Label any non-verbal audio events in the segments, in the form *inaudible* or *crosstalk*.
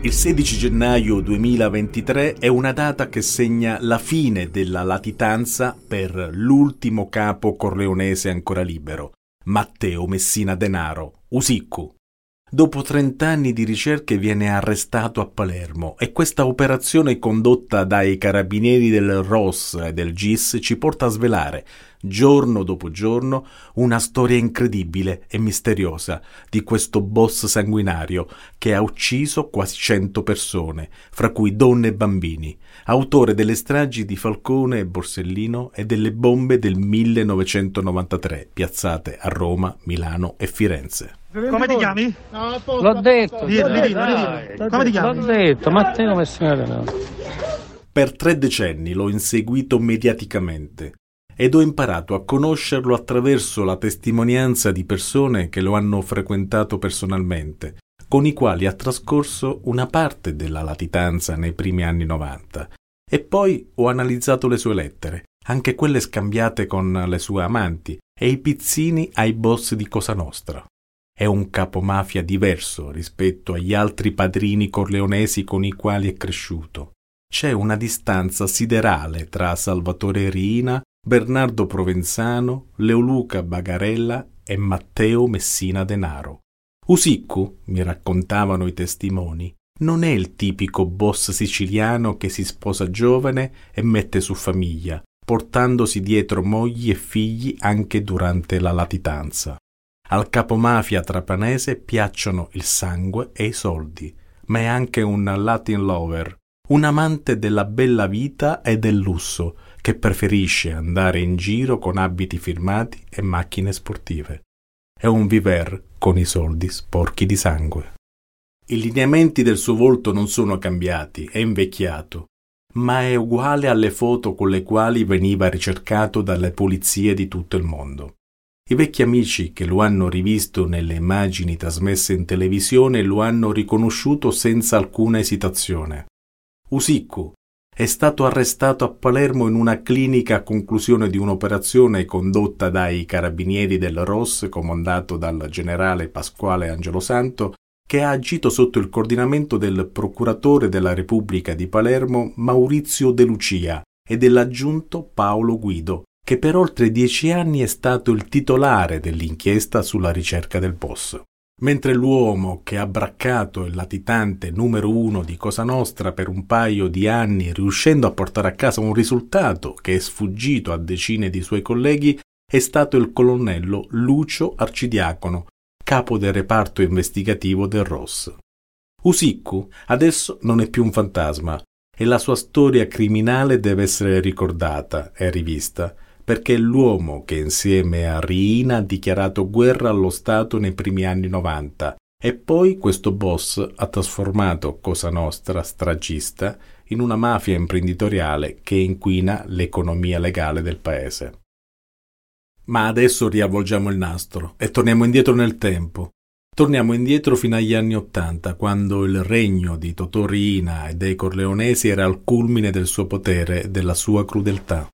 Il 16 gennaio 2023 è una data che segna la fine della latitanza per l'ultimo capo corleonese ancora libero, Matteo Messina Denaro, Usiccu. Dopo 30 anni di ricerche viene arrestato a Palermo e questa operazione condotta dai carabinieri del ROS e del GIS ci porta a svelare, giorno dopo giorno, una storia incredibile e misteriosa di questo boss sanguinario che ha ucciso quasi 100 persone, fra cui donne e bambini, autore delle stragi di Falcone e Borsellino e delle bombe del 1993 piazzate a Roma, Milano e Firenze. Come ti chiami? L'ho detto. Dillo, dillo. Come ti chiami? L'ho detto, Matteo Messina. Per tre decenni l'ho inseguito mediaticamente ed ho imparato a conoscerlo attraverso la testimonianza di persone che lo hanno frequentato personalmente, con i quali ha trascorso una parte della latitanza nei primi anni 90. E poi ho analizzato le sue lettere, anche quelle scambiate con le sue amanti, e i pizzini ai boss di Cosa Nostra. È un capomafia diverso rispetto agli altri padrini corleonesi con i quali è cresciuto. C'è una distanza siderale tra Salvatore Riina, Bernardo Provenzano, Leoluca Bagarella e Matteo Messina Denaro. Usiccu, mi raccontavano i testimoni, non è il tipico boss siciliano che si sposa giovane e mette su famiglia, portandosi dietro mogli e figli anche durante la latitanza. Al capomafia trapanese piacciono il sangue e i soldi, ma è anche un Latin lover, un amante della bella vita e del lusso, che preferisce andare in giro con abiti firmati e macchine sportive. È un viver con i soldi sporchi di sangue. I lineamenti del suo volto non sono cambiati, è invecchiato, ma è uguale alle foto con le quali veniva ricercato dalle polizie di tutto il mondo. I vecchi amici che lo hanno rivisto nelle immagini trasmesse in televisione lo hanno riconosciuto senza alcuna esitazione. Usiccu è stato arrestato a Palermo in una clinica a conclusione di un'operazione condotta dai carabinieri del ROS comandato dal generale Pasquale Angelosanto che ha agito sotto il coordinamento del procuratore della Repubblica di Palermo Maurizio De Lucia e dell'aggiunto Paolo Guido, che per oltre dieci anni è stato il titolare dell'inchiesta sulla ricerca del boss. Mentre l'uomo che ha braccato il latitante numero uno di Cosa Nostra per un paio di anni, riuscendo a portare a casa un risultato che è sfuggito a decine di suoi colleghi, è stato il colonnello Lucio Arcidiacono, capo del reparto investigativo del ROS. Usiccu adesso non è più un fantasma e la sua storia criminale deve essere ricordata e rivista perché è l'uomo che insieme a Riina ha dichiarato guerra allo Stato nei primi anni 90 e poi questo boss ha trasformato Cosa Nostra stragista in una mafia imprenditoriale che inquina l'economia legale del paese. Ma adesso riavvolgiamo il nastro e torniamo indietro nel tempo. Torniamo indietro fino agli anni Ottanta, quando il regno di Totò Riina e dei Corleonesi era al culmine del suo potere e della sua crudeltà.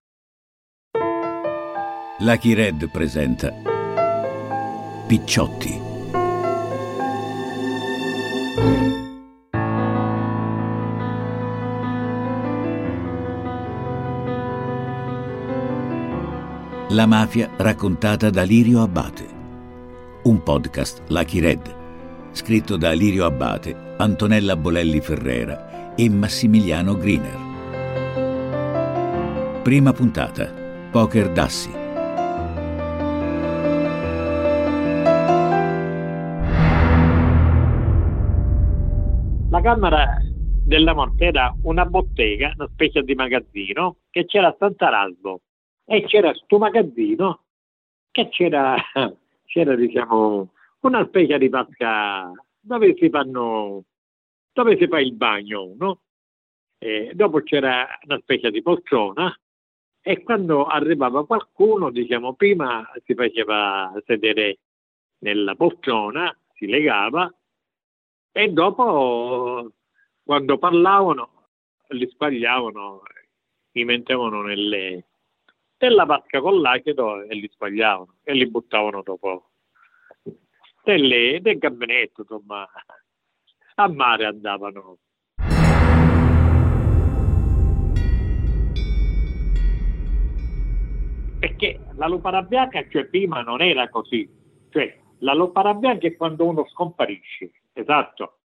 Lucky Red presenta Picciotti. La mafia raccontata da Lirio Abbate. Un podcast Lucky Red, scritto da Lirio Abbate, Antonella Bolelli Ferrera e Massimiliano Griner. Prima puntata. Poker Dassi. Camera della morte era una bottega, una specie di magazzino, che c'era a Sant'Araldo e c'era questo magazzino che c'era, *laughs* c'era diciamo, una specie di vasca dove si fanno, dove si fa il bagno, no? E dopo c'era una specie di poltrona e quando arrivava qualcuno, diciamo, prima si faceva sedere nella poltrona, si legava e dopo quando parlavano li sbagliavano, li mettevano nelle, nella vasca con l'acido e li sbagliavano e li buttavano dopo. Nelle, nel gabinetto, insomma, a mare andavano. Perché la lupara bianca, cioè prima non era così, cioè la lupara bianca è quando uno scomparisce, esatto.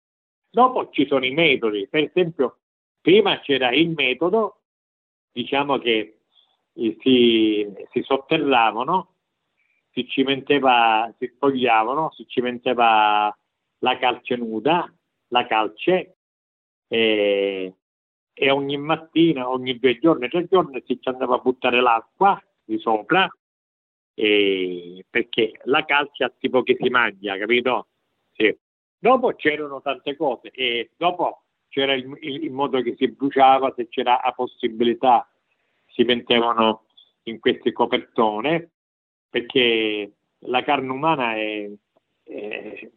Dopo ci sono i metodi, per esempio prima c'era il metodo, diciamo che si, si sotterravano, si cimenteva, si spogliavano, si cimenteva la calce nuda, la calce, e, e ogni mattina, ogni due giorni, tre giorni si andava a buttare l'acqua di sopra, e, perché la calce tipo che si mangia, capito? Sì. Dopo c'erano tante cose e dopo c'era il, il, il modo che si bruciava, se c'era la possibilità si mettevano in queste copertone perché la carne umana è, è,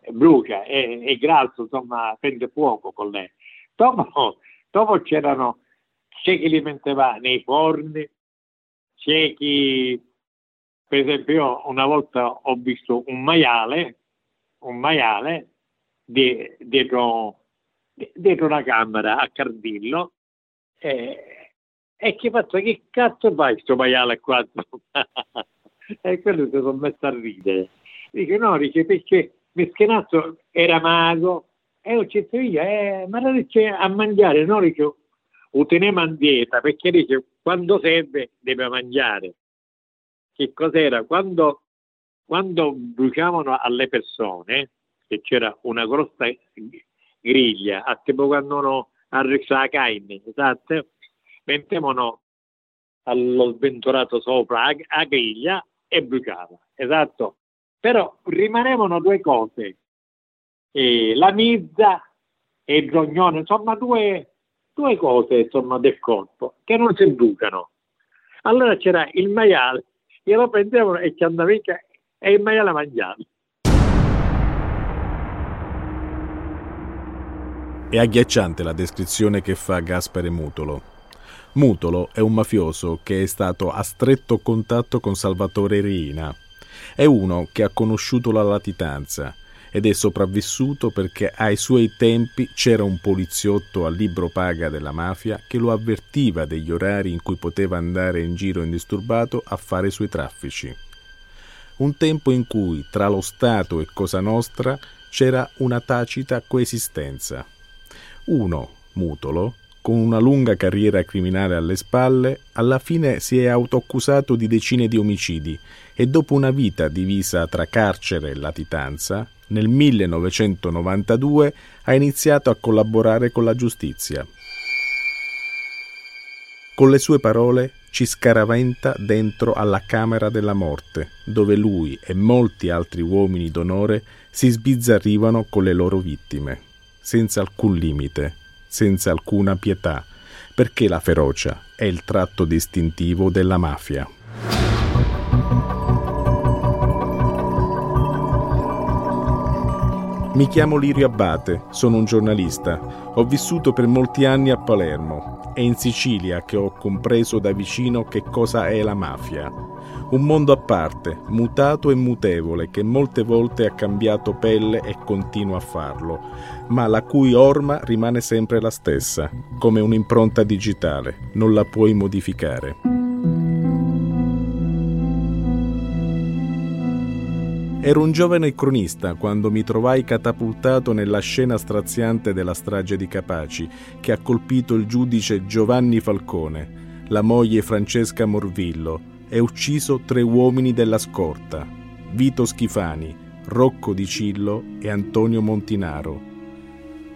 è brucia, è, è, grasso, insomma, prende fuoco con lei. Dopo, dopo c'erano, c'è chi li metteva nei forni, c'è chi, per esempio, io una volta ho visto un maiale, un maiale di, dietro, dietro una camera a Cardillo, eh, e che faccio, che cazzo fai questo maiale qua? *laughs* e quello si sono messo a ridere. Dice no, dice perché Meschenazzo era mago e ho detto io, eh, ma non dice a mangiare, no, dice, lo teniamo dieta perché dice quando serve deve mangiare. Che cos'era? Quando, quando bruciavano alle persone, che c'era una grossa griglia, a tipo quando uno arriccia la carne, esatto? mettevano allo sventurato sopra a, a griglia e bruciava, esatto. Però rimanevano due cose, eh, la mizza e il rognone, insomma due, due cose insomma, del corpo che non si bruciano. Allora c'era il maiale, glielo prendevano e ci andava e il maiale mangiava. È agghiacciante la descrizione che fa Gaspare Mutolo. Mutolo è un mafioso che è stato a stretto contatto con Salvatore Riina. È uno che ha conosciuto la latitanza ed è sopravvissuto perché ai suoi tempi c'era un poliziotto al libro paga della mafia che lo avvertiva degli orari in cui poteva andare in giro indisturbato a fare i suoi traffici. Un tempo in cui tra lo Stato e Cosa Nostra c'era una tacita coesistenza. Uno, Mutolo, con una lunga carriera criminale alle spalle, alla fine si è autoaccusato di decine di omicidi e dopo una vita divisa tra carcere e latitanza, nel 1992 ha iniziato a collaborare con la giustizia. Con le sue parole ci scaraventa dentro alla Camera della Morte, dove lui e molti altri uomini d'onore si sbizzarrivano con le loro vittime, senza alcun limite, senza alcuna pietà, perché la ferocia è il tratto distintivo della mafia. Mi chiamo Lirio Abate, sono un giornalista. Ho vissuto per molti anni a Palermo. È in Sicilia che ho compreso da vicino che cosa è la mafia un mondo a parte, mutato e mutevole, che molte volte ha cambiato pelle e continua a farlo, ma la cui orma rimane sempre la stessa, come un'impronta digitale, non la puoi modificare. Ero un giovane cronista quando mi trovai catapultato nella scena straziante della strage di Capaci, che ha colpito il giudice Giovanni Falcone, la moglie Francesca Morvillo, e ucciso tre uomini della scorta, Vito Schifani, Rocco Di Cillo e Antonio Montinaro.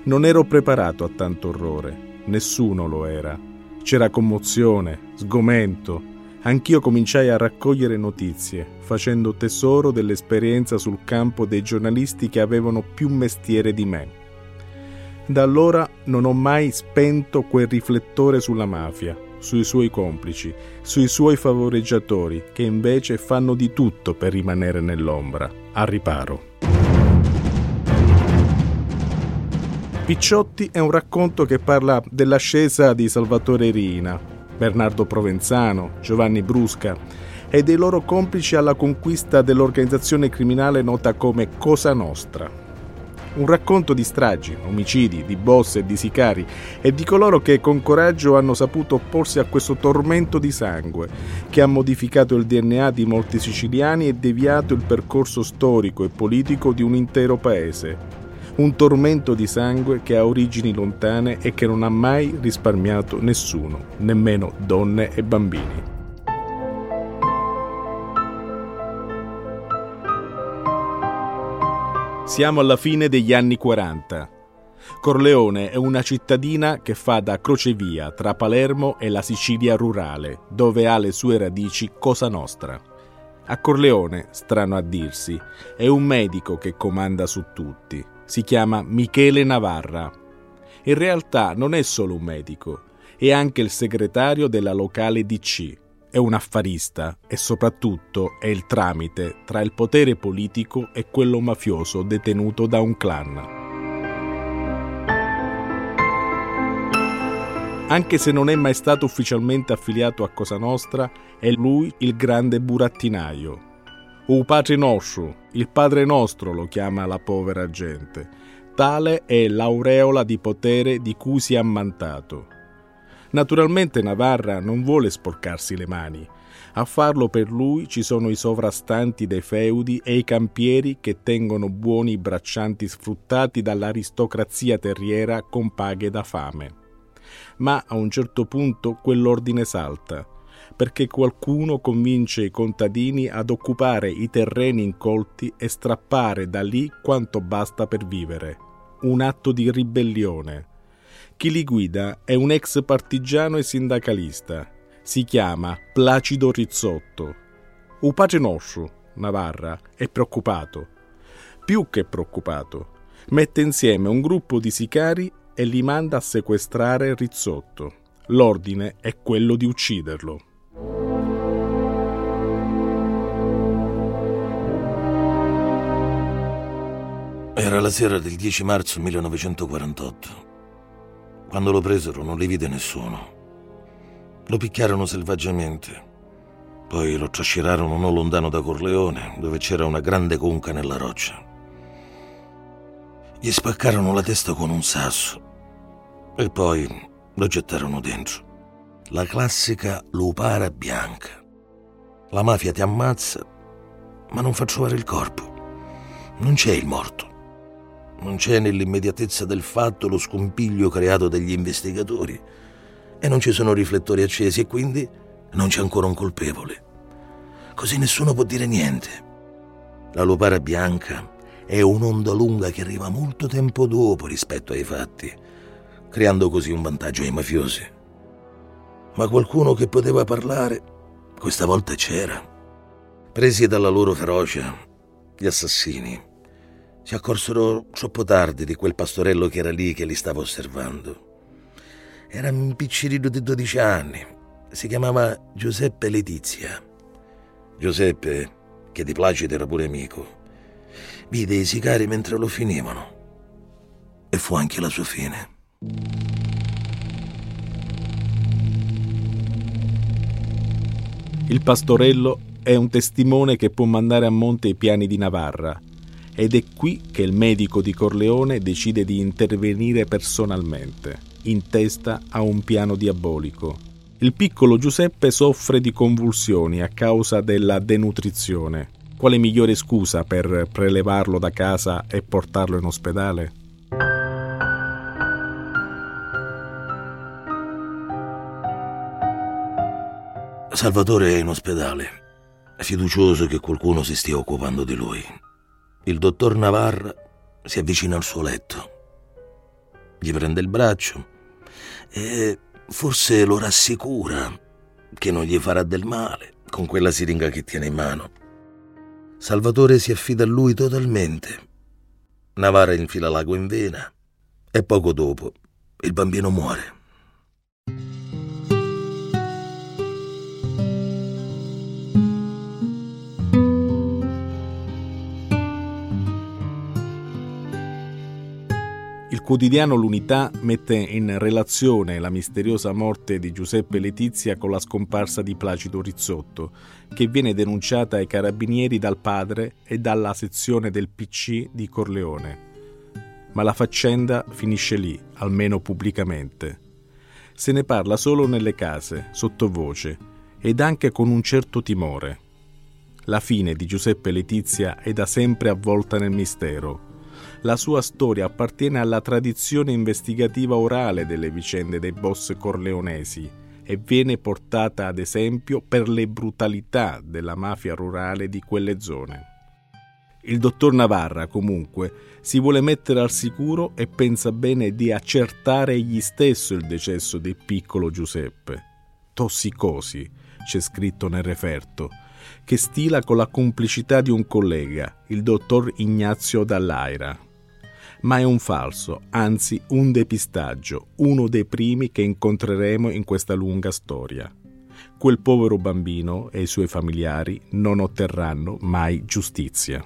Non ero preparato a tanto orrore, nessuno lo era. C'era commozione, sgomento. Anch'io cominciai a raccogliere notizie, facendo tesoro dell'esperienza sul campo dei giornalisti che avevano più mestiere di me. Da allora non ho mai spento quel riflettore sulla mafia, sui suoi complici, sui suoi favoreggiatori, che invece fanno di tutto per rimanere nell'ombra, a riparo. Picciotti è un racconto che parla dell'ascesa di Salvatore Rina, Bernardo Provenzano, Giovanni Brusca e dei loro complici alla conquista dell'organizzazione criminale nota come Cosa Nostra. Un racconto di stragi, omicidi, di boss e di sicari e di coloro che con coraggio hanno saputo opporsi a questo tormento di sangue che ha modificato il DNA di molti siciliani e deviato il percorso storico e politico di un intero paese. Un tormento di sangue che ha origini lontane e che non ha mai risparmiato nessuno, nemmeno donne e bambini. Siamo alla fine degli anni 40. Corleone è una cittadina che fa da crocevia tra Palermo e la Sicilia rurale, dove ha le sue radici Cosa Nostra. A Corleone, strano a dirsi, è un medico che comanda su tutti. Si chiama Michele Navarra. In realtà non è solo un medico, è anche il segretario della locale DC, è un affarista e soprattutto è il tramite tra il potere politico e quello mafioso detenuto da un clan. Anche se non è mai stato ufficialmente affiliato a Cosa Nostra, è lui il grande burattinaio. O Padre Nostro, il Padre Nostro lo chiama la povera gente. Tale è l'aureola di potere di cui si è ammantato. Naturalmente Navarra non vuole sporcarsi le mani. A farlo per lui ci sono i sovrastanti dei feudi e i campieri che tengono buoni braccianti sfruttati dall'aristocrazia terriera con paghe da fame. Ma a un certo punto quell'ordine salta, perché qualcuno convince i contadini ad occupare i terreni incolti e strappare da lì quanto basta per vivere. Un atto di ribellione chi li guida è un ex partigiano e sindacalista. Si chiama Placido Rizzotto. Nostro, Navarra, è preoccupato. Più che preoccupato. Mette insieme un gruppo di sicari e li manda a sequestrare Rizzotto. L'ordine è quello di ucciderlo. Era la sera del 10 marzo 1948. Quando lo presero non li vide nessuno. Lo picchiarono selvaggiamente. Poi lo trascinarono non lontano da Corleone, dove c'era una grande conca nella roccia. Gli spaccarono la testa con un sasso e poi lo gettarono dentro. La classica lupara bianca. La mafia ti ammazza, ma non fa trovare il corpo. Non c'è il morto. Non c'è nell'immediatezza del fatto lo scompiglio creato dagli investigatori e non ci sono riflettori accesi e quindi non c'è ancora un colpevole. Così nessuno può dire niente. La lupara bianca è un'onda lunga che arriva molto tempo dopo rispetto ai fatti, creando così un vantaggio ai mafiosi. Ma qualcuno che poteva parlare, questa volta c'era. Presi dalla loro ferocia, gli assassini si accorsero troppo tardi di quel pastorello che era lì che li stava osservando. Era un piccirino di 12 anni. Si chiamava Giuseppe Letizia. Giuseppe, che di Placido era pure amico, vide i sicari mentre lo finivano. E fu anche la sua fine. Il pastorello è un testimone che può mandare a monte i piani di Navarra ed è qui che il medico di Corleone decide di intervenire personalmente, in testa a un piano diabolico. Il piccolo Giuseppe soffre di convulsioni a causa della denutrizione. Quale migliore scusa per prelevarlo da casa e portarlo in ospedale? Salvatore è in ospedale, fiducioso che qualcuno si stia occupando di lui. Il dottor Navarra si avvicina al suo letto, gli prende il braccio e forse lo rassicura che non gli farà del male con quella siringa che tiene in mano. Salvatore si affida a lui totalmente. Navarra infila l'ago in vena e poco dopo il bambino muore. Quotidiano L'Unità mette in relazione la misteriosa morte di Giuseppe Letizia con la scomparsa di Placido Rizzotto, che viene denunciata ai carabinieri dal padre e dalla sezione del PC di Corleone. ma la faccenda finisce lì, almeno pubblicamente. Se ne parla solo nelle case, sottovoce, ed anche con un certo timore. La fine di Giuseppe Letizia è da sempre avvolta nel mistero. La sua storia appartiene alla tradizione investigativa orale delle vicende dei boss corleonesi e viene portata ad esempio per le brutalità della mafia rurale di quelle zone. Il dottor Navarra, comunque, si vuole mettere al sicuro e pensa bene di accertare egli stesso il decesso del piccolo Giuseppe. Tossicosi, c'è scritto nel referto, che stila con la complicità di un collega, il dottor Ignazio Dallaira. Ma è un falso, anzi un depistaggio, uno dei primi che incontreremo in questa lunga storia. Quel povero bambino e i suoi familiari non otterranno mai giustizia.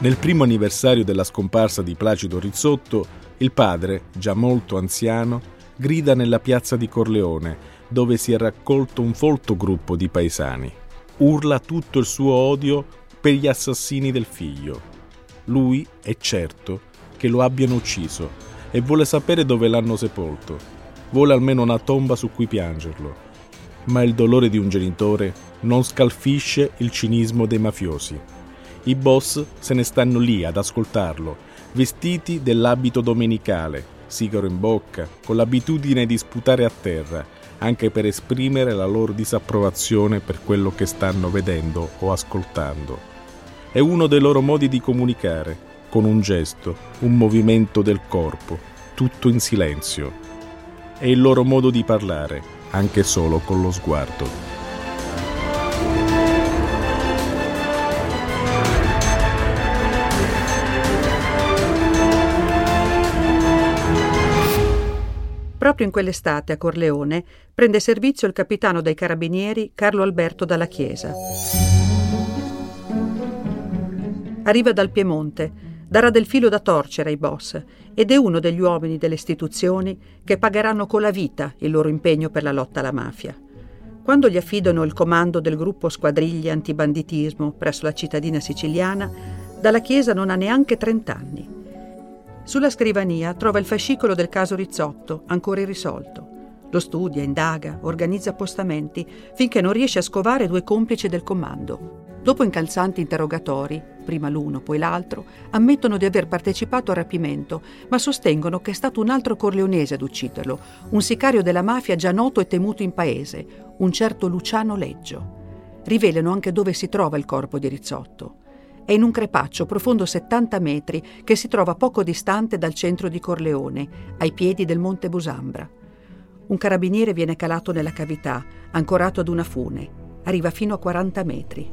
Nel primo anniversario della scomparsa di Placido Rizzotto, il padre, già molto anziano, grida nella piazza di Corleone, dove si è raccolto un folto gruppo di paesani. Urla tutto il suo odio per gli assassini del figlio. Lui è certo che lo abbiano ucciso e vuole sapere dove l'hanno sepolto. Vuole almeno una tomba su cui piangerlo ma il dolore di un genitore non scalfisce il cinismo dei mafiosi. I boss se ne stanno lì ad ascoltarlo, vestiti dell'abito domenicale, sigaro in bocca, con l'abitudine di sputare a terra, anche per esprimere la loro disapprovazione per quello che stanno vedendo o ascoltando. È uno dei loro modi di comunicare, con un gesto, un movimento del corpo, tutto in silenzio. È il loro modo di parlare, anche solo con lo sguardo. Proprio in quell'estate a Corleone prende servizio il capitano dei carabinieri Carlo Alberto Dalla Chiesa. Arriva dal Piemonte, darà del filo da torcere ai boss ed è uno degli uomini delle istituzioni che pagheranno con la vita il loro impegno per la lotta alla mafia. Quando gli affidano il comando del gruppo squadriglie antibanditismo presso la cittadina siciliana, dalla Chiesa non ha neanche 30 anni. Sulla scrivania trova il fascicolo del caso Rizzotto, ancora irrisolto. Lo studia, indaga, organizza appostamenti, finché non riesce a scovare due complici del comando, Dopo incalzanti interrogatori, prima l'uno poi l'altro, ammettono di aver partecipato al rapimento, ma sostengono che è stato un altro corleonese ad ucciderlo, un sicario della mafia già noto e temuto in paese, un certo Luciano Leggio. Rivelano anche dove si trova il corpo di Rizzotto. È in un crepaccio profondo 70 metri che si trova poco distante dal centro di Corleone, ai piedi del Monte Busambra. Un carabiniere viene calato nella cavità, ancorato ad una fune. Arriva fino a 40 metri.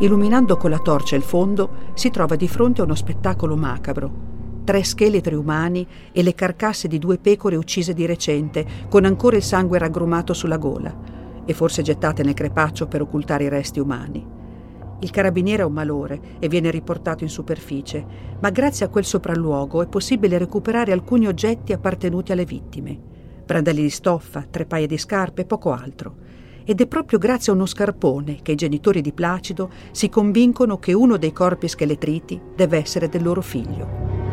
Illuminando con la torcia il fondo, si trova di fronte a uno spettacolo macabro. Tre scheletri umani e le carcasse di due pecore uccise di recente, con ancora il sangue raggrumato sulla gola, e forse gettate nel crepaccio per occultare i resti umani. Il carabiniere ha un malore e viene riportato in superficie, ma grazie a quel sopralluogo è possibile recuperare alcuni oggetti appartenuti alle vittime. Brandelli di stoffa, tre paia di scarpe e poco altro ed è proprio grazie a uno scarpone che i genitori di Placido si convincono che uno dei corpi scheletriti deve essere del loro figlio.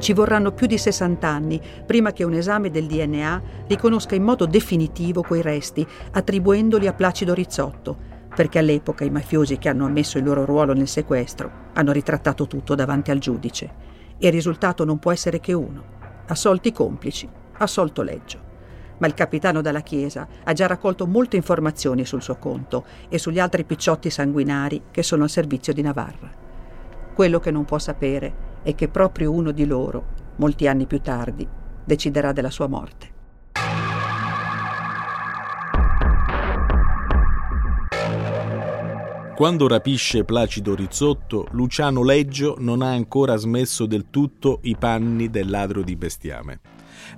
Ci vorranno più di 60 anni prima che un esame del DNA riconosca in modo definitivo quei resti, attribuendoli a Placido Rizzotto, perché all'epoca i mafiosi che hanno ammesso il loro ruolo nel sequestro hanno ritrattato tutto davanti al giudice. E il risultato non può essere che uno assolti complici, assolto Leggio. Ma il capitano della Chiesa ha già raccolto molte informazioni sul suo conto e sugli altri picciotti sanguinari che sono al servizio di Navarra. Quello che non può sapere è che proprio uno di loro, molti anni più tardi, deciderà della sua morte. Quando rapisce Placido Rizzotto, Luciano Leggio non ha ancora smesso del tutto i panni del ladro di bestiame.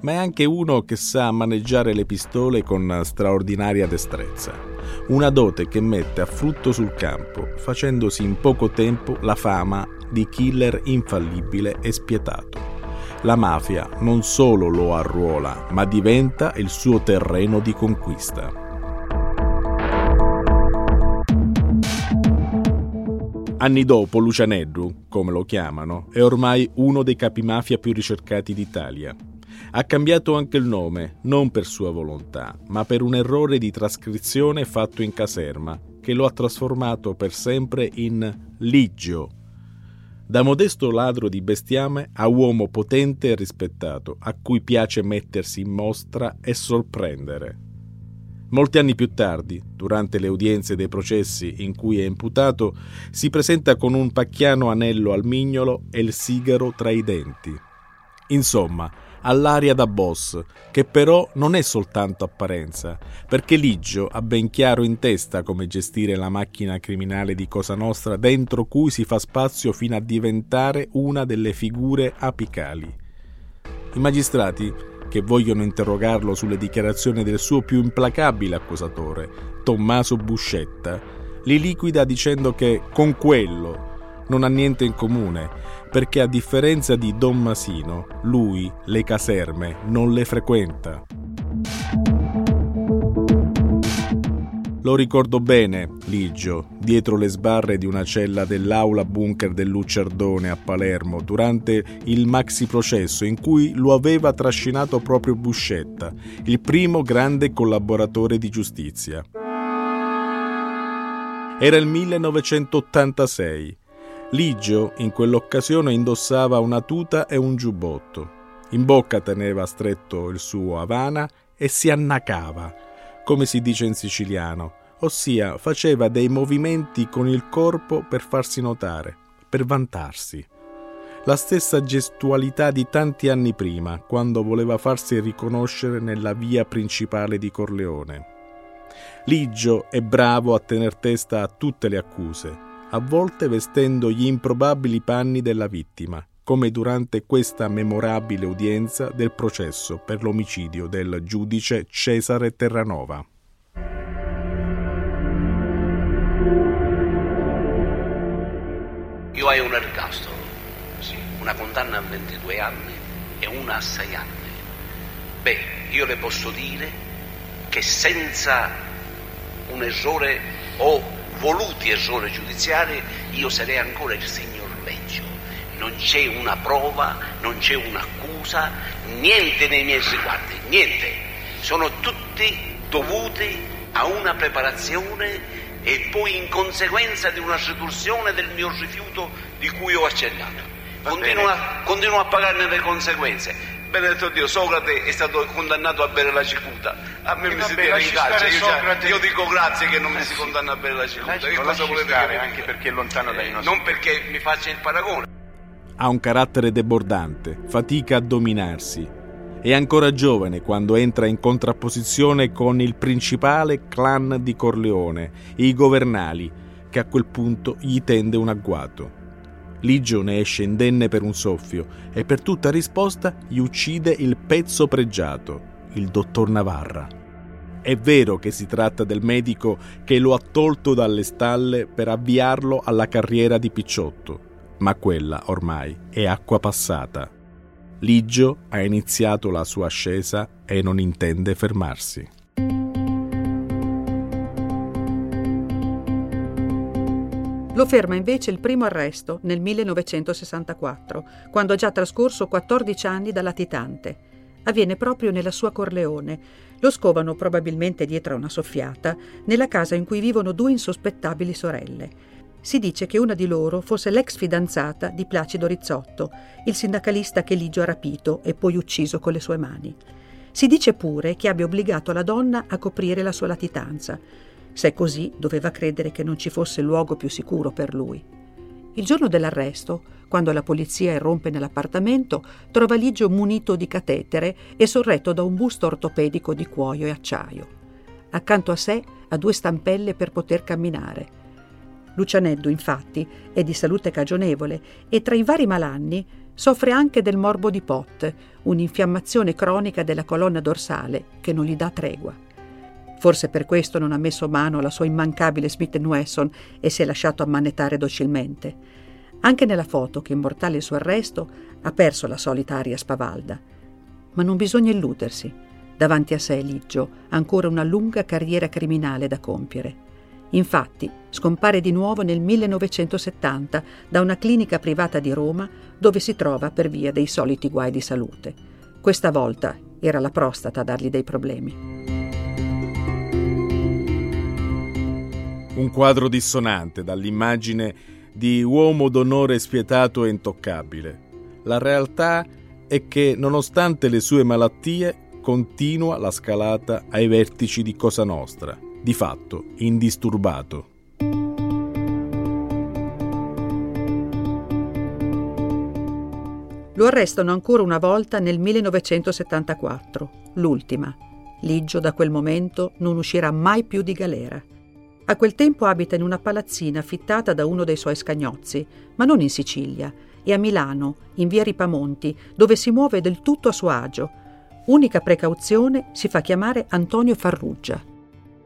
ma è anche uno che sa maneggiare le pistole con straordinaria destrezza. Una dote che mette a frutto sul campo, facendosi in poco tempo la fama di killer infallibile e spietato. La mafia non solo lo arruola, ma diventa il suo terreno di conquista. Anni dopo, Lucianeddu, come lo chiamano, è ormai uno dei capimafia più ricercati d'Italia. Ha cambiato anche il nome, non per sua volontà, ma per un errore di trascrizione fatto in caserma, che lo ha trasformato per sempre in Ligio. Da modesto ladro di bestiame a uomo potente e rispettato, a cui piace mettersi in mostra e sorprendere. Molti anni più tardi, durante le udienze dei processi in cui è imputato, si presenta con un pacchiano anello al mignolo e il sigaro tra i denti. Insomma, all'aria da boss, che però non è soltanto apparenza, perché Liggio ha ben chiaro in testa come gestire la macchina criminale di Cosa Nostra dentro cui si fa spazio fino a diventare una delle figure apicali. I magistrati che vogliono interrogarlo sulle dichiarazioni del suo più implacabile accusatore, Tommaso Buscetta, li liquida dicendo che con quello non ha niente in comune, perché a differenza di Don Masino, lui le caserme non le frequenta. Lo ricordo bene, Ligio, dietro le sbarre di una cella dell'aula bunker del Luccerdone a Palermo durante il maxi processo in cui lo aveva trascinato proprio Buscetta, il primo grande collaboratore di giustizia. Era il 1986. Ligio in quell'occasione indossava una tuta e un giubbotto. In bocca teneva stretto il suo Havana e si annacava come si dice in siciliano, ossia faceva dei movimenti con il corpo per farsi notare, per vantarsi. La stessa gestualità di tanti anni prima, quando voleva farsi riconoscere nella via principale di Corleone. Ligio è bravo a tener testa a tutte le accuse, a volte vestendo gli improbabili panni della vittima, come durante questa memorabile udienza del processo per l'omicidio del giudice Cesare Terranova. Io hai un ergastolo, sì, una condanna a 22 anni e una a 6 anni. Beh, io le posso dire che senza un errore o voluti errori giudiziari io sarei ancora il signor Leggio non c'è una prova, non c'è un'accusa, niente nei miei riguardi, niente. Sono tutti dovuti a una preparazione e poi in conseguenza di una seduzione del mio rifiuto di cui ho accennato. Continuo a, continuo a pagarne le conseguenze. Benedetto Dio, Socrate è stato condannato a bere la cicuta. A me E mi vabbè, si tiene in carcere. Io, Socrate. io dico grazie che non mi Eh si sì. condanna a bere la cicuta. Lasci- che lo cosa volete stare, che anche perché è lontano dai Eh, nostri- Non perché mi faccia il paragone. Ha un carattere debordante, fatica a dominarsi. È ancora giovane quando entra in contrapposizione con il principale clan di Corleone, i governali, che a quel punto gli tende un agguato. Ligio ne esce indenne per un soffio e per tutta risposta gli uccide il pezzo pregiato, il dottor Navarra. È vero che si tratta del medico che lo ha tolto dalle stalle per avviarlo alla carriera di Picciotto, ma quella ormai è acqua passata. Ligio ha iniziato la sua ascesa e non intende fermarsi. Lo ferma invece il primo arresto nel 1964, quando ha già trascorso 14 anni da latitante. Avviene proprio nella sua Corleone. Lo scovano probabilmente dietro a una soffiata, nella casa in cui vivono due insospettabili sorelle. Si dice che una di loro fosse l'ex fidanzata di Placido Rizzotto, il sindacalista che Ligio ha rapito e poi ucciso con le sue mani. Si dice pure che abbia obbligato la donna a coprire la sua latitanza. Se è così, doveva credere che non ci fosse luogo più sicuro per lui. Il giorno dell'arresto, quando la polizia irrompe nell'appartamento, trova Ligio munito di catetere e sorretto da un busto ortopedico di cuoio e acciaio. Accanto a sé ha due stampelle per poter camminare. Lucianeddu, infatti, è di salute cagionevole e tra i vari malanni soffre anche del morbo di Pott, un'infiammazione cronica della colonna dorsale che non gli dà tregua. Forse per questo non ha messo mano alla sua immancabile Smith Wesson e si è lasciato ammanettare docilmente. Anche nella foto che immortale il suo arresto ha perso la solita aria spavalda. Ma non bisogna illudersi. Davanti a sé Liggio ha ancora una lunga carriera criminale da compiere. Infatti, scompare di nuovo nel 1970 da una clinica privata di Roma dove si trova per via dei soliti guai di salute. Questa volta era la prostata a dargli dei problemi. Un quadro dissonante dall'immagine di uomo d'onore spietato e intoccabile. La realtà è che, nonostante le sue malattie, continua la scalata ai vertici di Cosa Nostra di fatto indisturbato. Lo arrestano ancora una volta nel 1974, l'ultima. Liggio da quel momento non uscirà mai più di galera. A quel tempo abita in una palazzina affittata da uno dei suoi scagnozzi, ma non in Sicilia, e a Milano, in via Ripamonti, dove si muove del tutto a suo agio. Unica precauzione si fa chiamare Antonio Farrugia.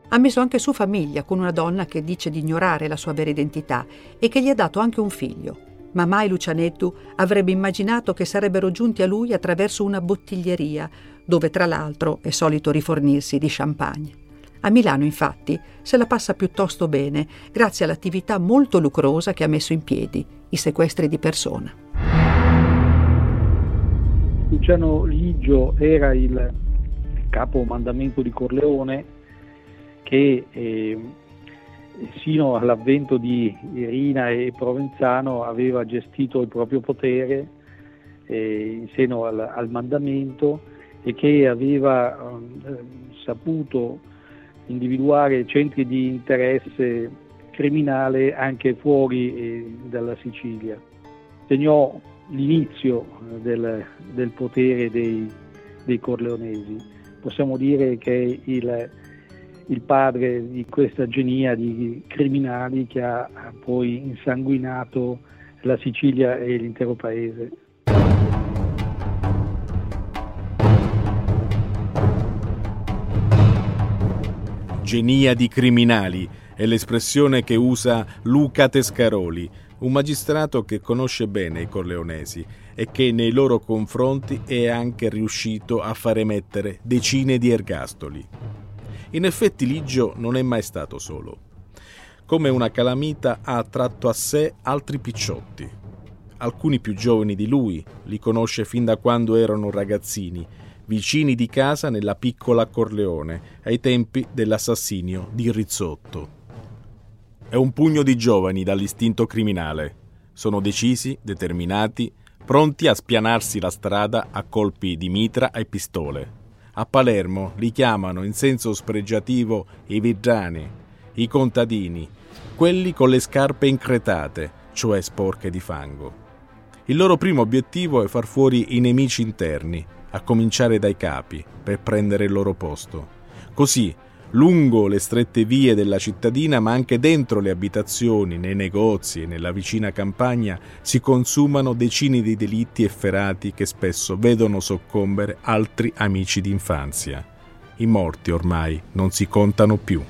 Ha messo anche su famiglia con una donna che dice di ignorare la sua vera identità e che gli ha dato anche un figlio. Ma mai Lucianettu avrebbe immaginato che sarebbero giunti a lui attraverso una bottiglieria, dove tra l'altro è solito rifornirsi di champagne. A Milano, infatti, se la passa piuttosto bene, grazie all'attività molto lucrosa che ha messo in piedi, i sequestri di persona. Luciano Ligio era il capo mandamento di Corleone che eh, sino all'avvento di Irina e Provenzano aveva gestito il proprio potere eh, in seno al, al, mandamento e che aveva eh, saputo individuare centri di interesse criminale anche fuori eh, dalla Sicilia. Segnò l'inizio eh, del, del potere dei, dei corleonesi. Possiamo dire che il, il padre di questa genia di criminali che ha poi insanguinato la Sicilia e l'intero paese. Genia di criminali è l'espressione che usa Luca Tescaroli, un magistrato che conosce bene i corleonesi e che nei loro confronti è anche riuscito a far emettere decine di ergastoli. In effetti Ligio non è mai stato solo. Come una calamita ha attratto a sé altri picciotti. Alcuni più giovani di lui, li conosce fin da quando erano ragazzini, vicini di casa nella piccola Corleone, ai tempi dell'assassinio di Rizzotto. È un pugno di giovani dall'istinto criminale. Sono decisi, determinati, pronti a spianarsi la strada a colpi di mitra e pistole. A Palermo li chiamano in senso spregiativo i vigiani, i contadini, quelli con le scarpe incretate, cioè sporche di fango. Il loro primo obiettivo è far fuori i nemici interni, a cominciare dai capi, per prendere il loro posto. Così lungo le strette vie della cittadina, ma anche dentro le abitazioni, nei negozi e nella vicina campagna, si consumano decine di delitti efferati che spesso vedono soccombere altri amici d'infanzia. I morti ormai non si contano più.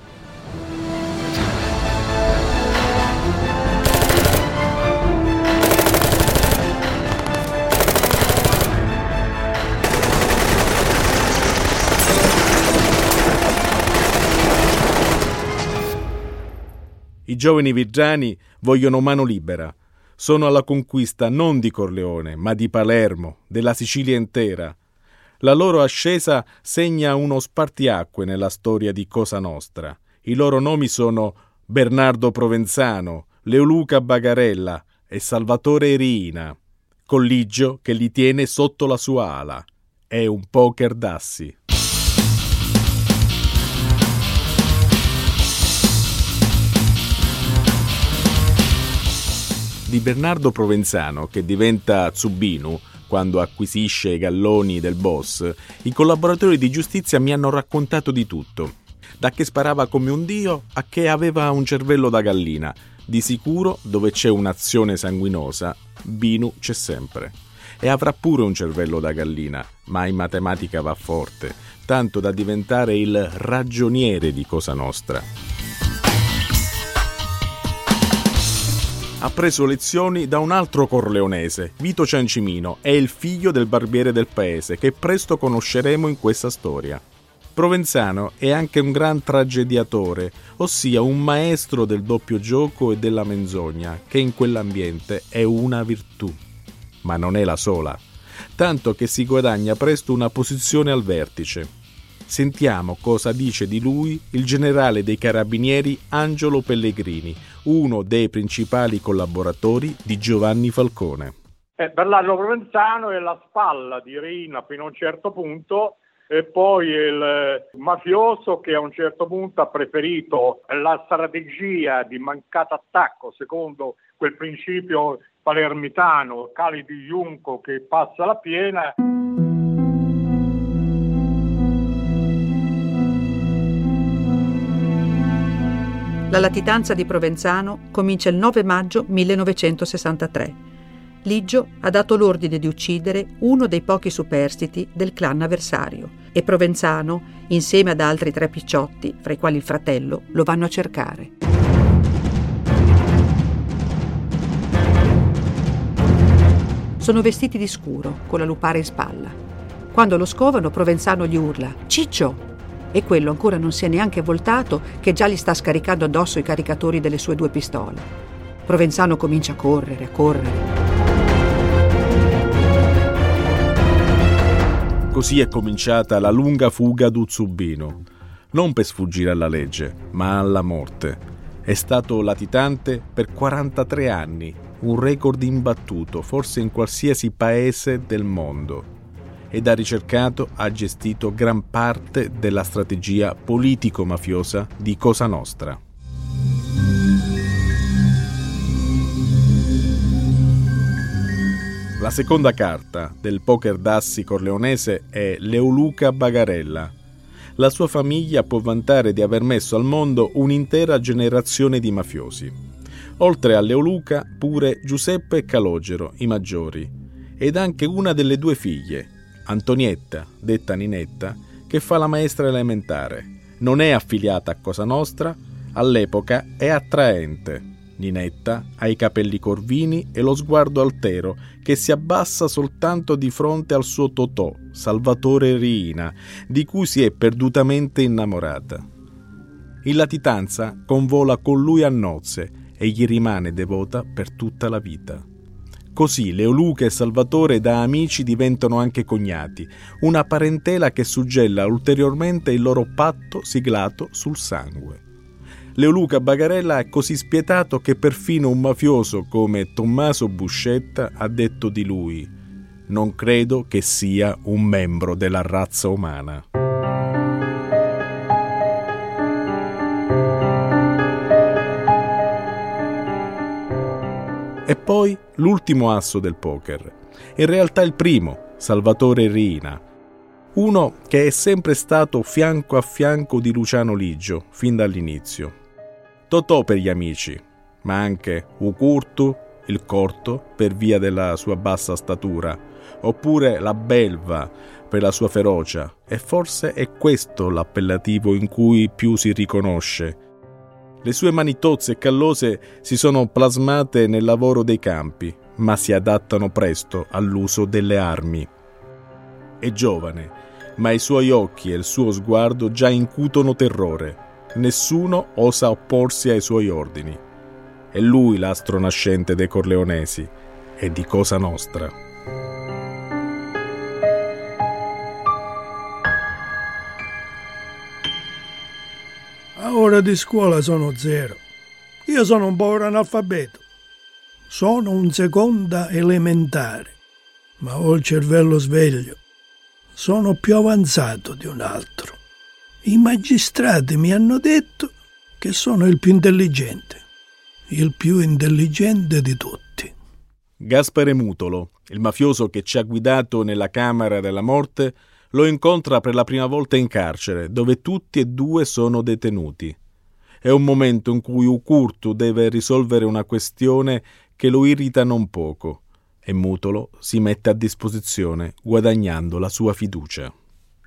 I giovani vigiani vogliono mano libera. Sono alla conquista non di Corleone, ma di Palermo, della Sicilia intera. La loro ascesa segna uno spartiacque nella storia di Cosa Nostra. I loro nomi sono Bernardo Provenzano, Leoluca Bagarella e Salvatore Riina. Colligio che li tiene sotto la sua ala. È un poker d'assi. Di Bernardo Provenzano, che diventa Zubinu quando acquisisce i galloni del boss, i collaboratori di giustizia mi hanno raccontato di tutto. Da che sparava come un dio a che aveva un cervello da gallina. Di sicuro, dove c'è un'azione sanguinosa, Binu c'è sempre. e avrà pure un cervello da gallina, ma in matematica va forte, tanto da diventare il ragioniere di Cosa Nostra. Ha preso lezioni da un altro corleonese, Vito Ciancimino, è il figlio del barbiere del paese, che presto conosceremo in questa storia. Provenzano è anche un gran tragediatore, ossia un maestro del doppio gioco e della menzogna, che in quell'ambiente è una virtù. Ma non è la sola, tanto che si guadagna presto una posizione al vertice. Sentiamo cosa dice di lui il generale dei carabinieri Angelo Pellegrini, uno dei principali collaboratori di Giovanni Falcone. Eh, Bernardo Provenzano è la spalla di Rina fino a un certo punto e poi il mafioso che a un certo punto ha preferito la strategia di mancato attacco secondo quel principio palermitano, Cali di Junco che passa la piena. La latitanza di Provenzano comincia il 9 maggio 1963. Ligio ha dato l'ordine di uccidere uno dei pochi superstiti del clan avversario e Provenzano, insieme ad altri tre picciotti, fra i quali il fratello, lo vanno a cercare. Sono vestiti di scuro, con la lupara in spalla. Quando lo scovano, Provenzano gli urla Ciccio! E quello ancora non si è neanche voltato che già gli sta scaricando addosso i caricatori delle sue due pistole. Provenzano comincia a correre, a correre. Così è cominciata la lunga fuga d'Uzzubino, non per sfuggire alla legge, ma alla morte. È stato latitante per 43 anni, un record imbattuto, forse in qualsiasi paese del mondo. Ed ha ricercato, ha gestito gran parte della strategia politico-mafiosa di Cosa Nostra. La seconda carta del poker d'assi corleonese è Leoluca Bagarella. La sua famiglia può vantare di aver messo al mondo un'intera generazione di mafiosi. Oltre a Leoluca, pure Giuseppe e Calogero, i maggiori, ed anche una delle due figlie, Antonietta, detta Ninetta, che fa la maestra elementare. Non è affiliata a Cosa Nostra, all'epoca è attraente Ninetta ha i capelli corvini e lo sguardo altero che si abbassa soltanto di fronte al suo Totò, Salvatore Riina, di cui si è perdutamente innamorata. In latitanza convola con lui a nozze e gli rimane devota per tutta la vita. Così Leoluca e Salvatore da amici diventano anche cognati, una parentela che suggella ulteriormente il loro patto siglato sul sangue. Leoluca Bagarella è così spietato che perfino un mafioso come Tommaso Buscetta ha detto di lui non credo che sia un membro della razza umana. E poi l'ultimo asso del poker. In realtà il primo, Salvatore Rina, uno che è sempre stato fianco a fianco di Luciano Ligio fin dall'inizio. Totò per gli amici, ma anche Ucurtu, il corto, per via della sua bassa statura, oppure la belva per la sua ferocia, e forse è questo l'appellativo in cui più si riconosce. Le sue mani tozze e callose si sono plasmate nel lavoro dei campi, ma si adattano presto all'uso delle armi. È giovane, ma i suoi occhi e il suo sguardo già incutono terrore nessuno osa opporsi ai suoi ordini. È lui l'astro nascente dei Corleonesi e di Cosa Nostra. A ora di scuola sono zero. Io sono un povero analfabeto. Sono un seconda elementare, ma ho il cervello sveglio. Sono più avanzato di un altro. I magistrati mi hanno detto che sono il più intelligente, il più intelligente di tutti. Gaspare Mutolo, il mafioso che ci ha guidato nella Camera della Morte, lo incontra per la prima volta in carcere, dove tutti e due sono detenuti. È un momento in cui Ucurtu deve risolvere una questione che lo irrita non poco. e Mutolo si mette a disposizione guadagnando la sua fiducia.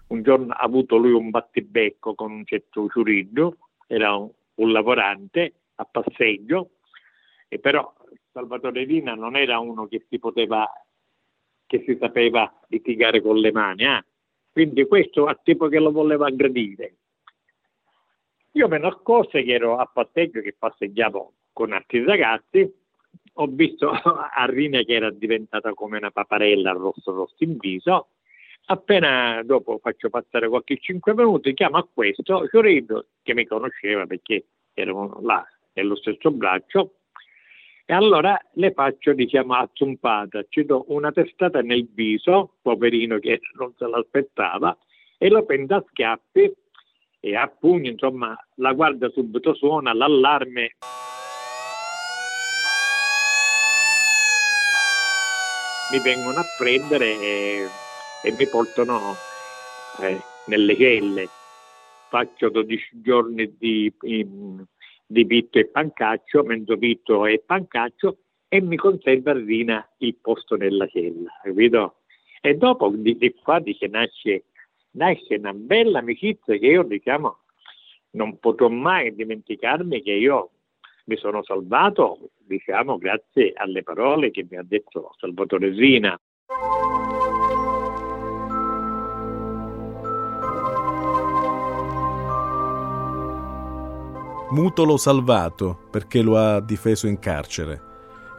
Un giorno ha avuto lui un battibecco con un certo Ciuriddo, era un, un lavorante a passeggio, e però Salvatore Rina non era uno che si poteva, che si sapeva litigare con le mani, eh? Quindi questo a tipo che lo voleva aggredire. Io me ne accorse che ero a passeggio, che passeggiavo con altri ragazzi, ho visto *laughs* a Rina che era diventata come una paparella rosso rosso in viso. Appena dopo faccio passare qualche cinque minuti, chiamo a questo Fiorito che mi conosceva perché eravamo là nello stesso braccio e allora le faccio, diciamo, azzumpata, ci do una testata nel viso, poverino che non se l'aspettava, e lo prendo a schiaffi e a pugno, insomma, la guardia subito suona, l'allarme. mi vengono a prendere e, e mi portano eh, nelle celle. Faccio 12 giorni di, di pitto e pancaccio, mezzo pitto e pancaccio e mi conserva Rina il posto nella cella, capito? E dopo di, di qua dice, nasce, nasce una bella amicizia che io diciamo non potrò mai dimenticarmi che io mi sono salvato, diciamo, grazie alle parole che mi ha detto Salvatore Zina. Mutolo salvato perché lo ha difeso in carcere.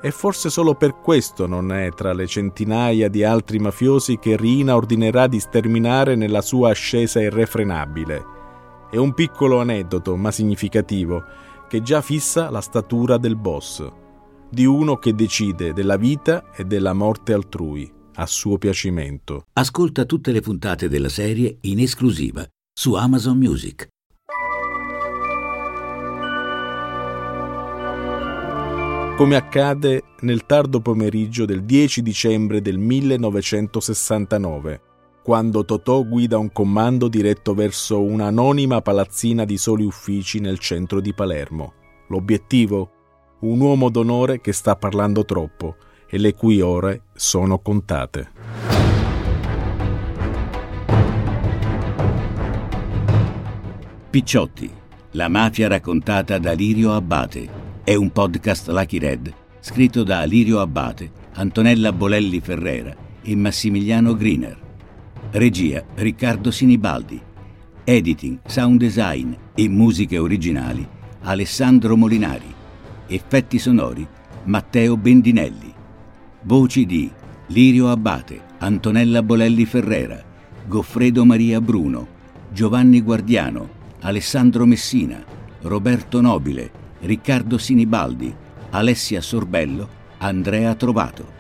E forse solo per questo non è tra le centinaia di altri mafiosi che Rina ordinerà di sterminare nella sua ascesa irrefrenabile. È un piccolo aneddoto, ma significativo, che già fissa la statura del boss, di uno che decide della vita e della morte altrui, a suo piacimento. Ascolta tutte le puntate della serie in esclusiva su Amazon Music. Come accade nel tardo pomeriggio del 10 dicembre del 1969, quando Totò guida un comando diretto verso un'anonima palazzina di soli uffici nel centro di Palermo. L'obiettivo? Un uomo d'onore che sta parlando troppo e le cui ore sono contate. Picciotti, la mafia raccontata da Lirio Abbate. È un podcast Lucky Red scritto da Lirio Abbate, Antonella Bolelli Ferrera e Massimiliano Griner. Regia Riccardo Sinibaldi. Editing, sound design e musiche originali Alessandro Molinari. Effetti sonori Matteo Bendinelli. Voci di Lirio Abbate, Antonella Bolelli Ferrera, Goffredo Maria Bruno, Giovanni Guardiano, Alessandro Messina, Roberto Nobile, Riccardo Sinibaldi, Alessia Sorbello, Andrea Trovato.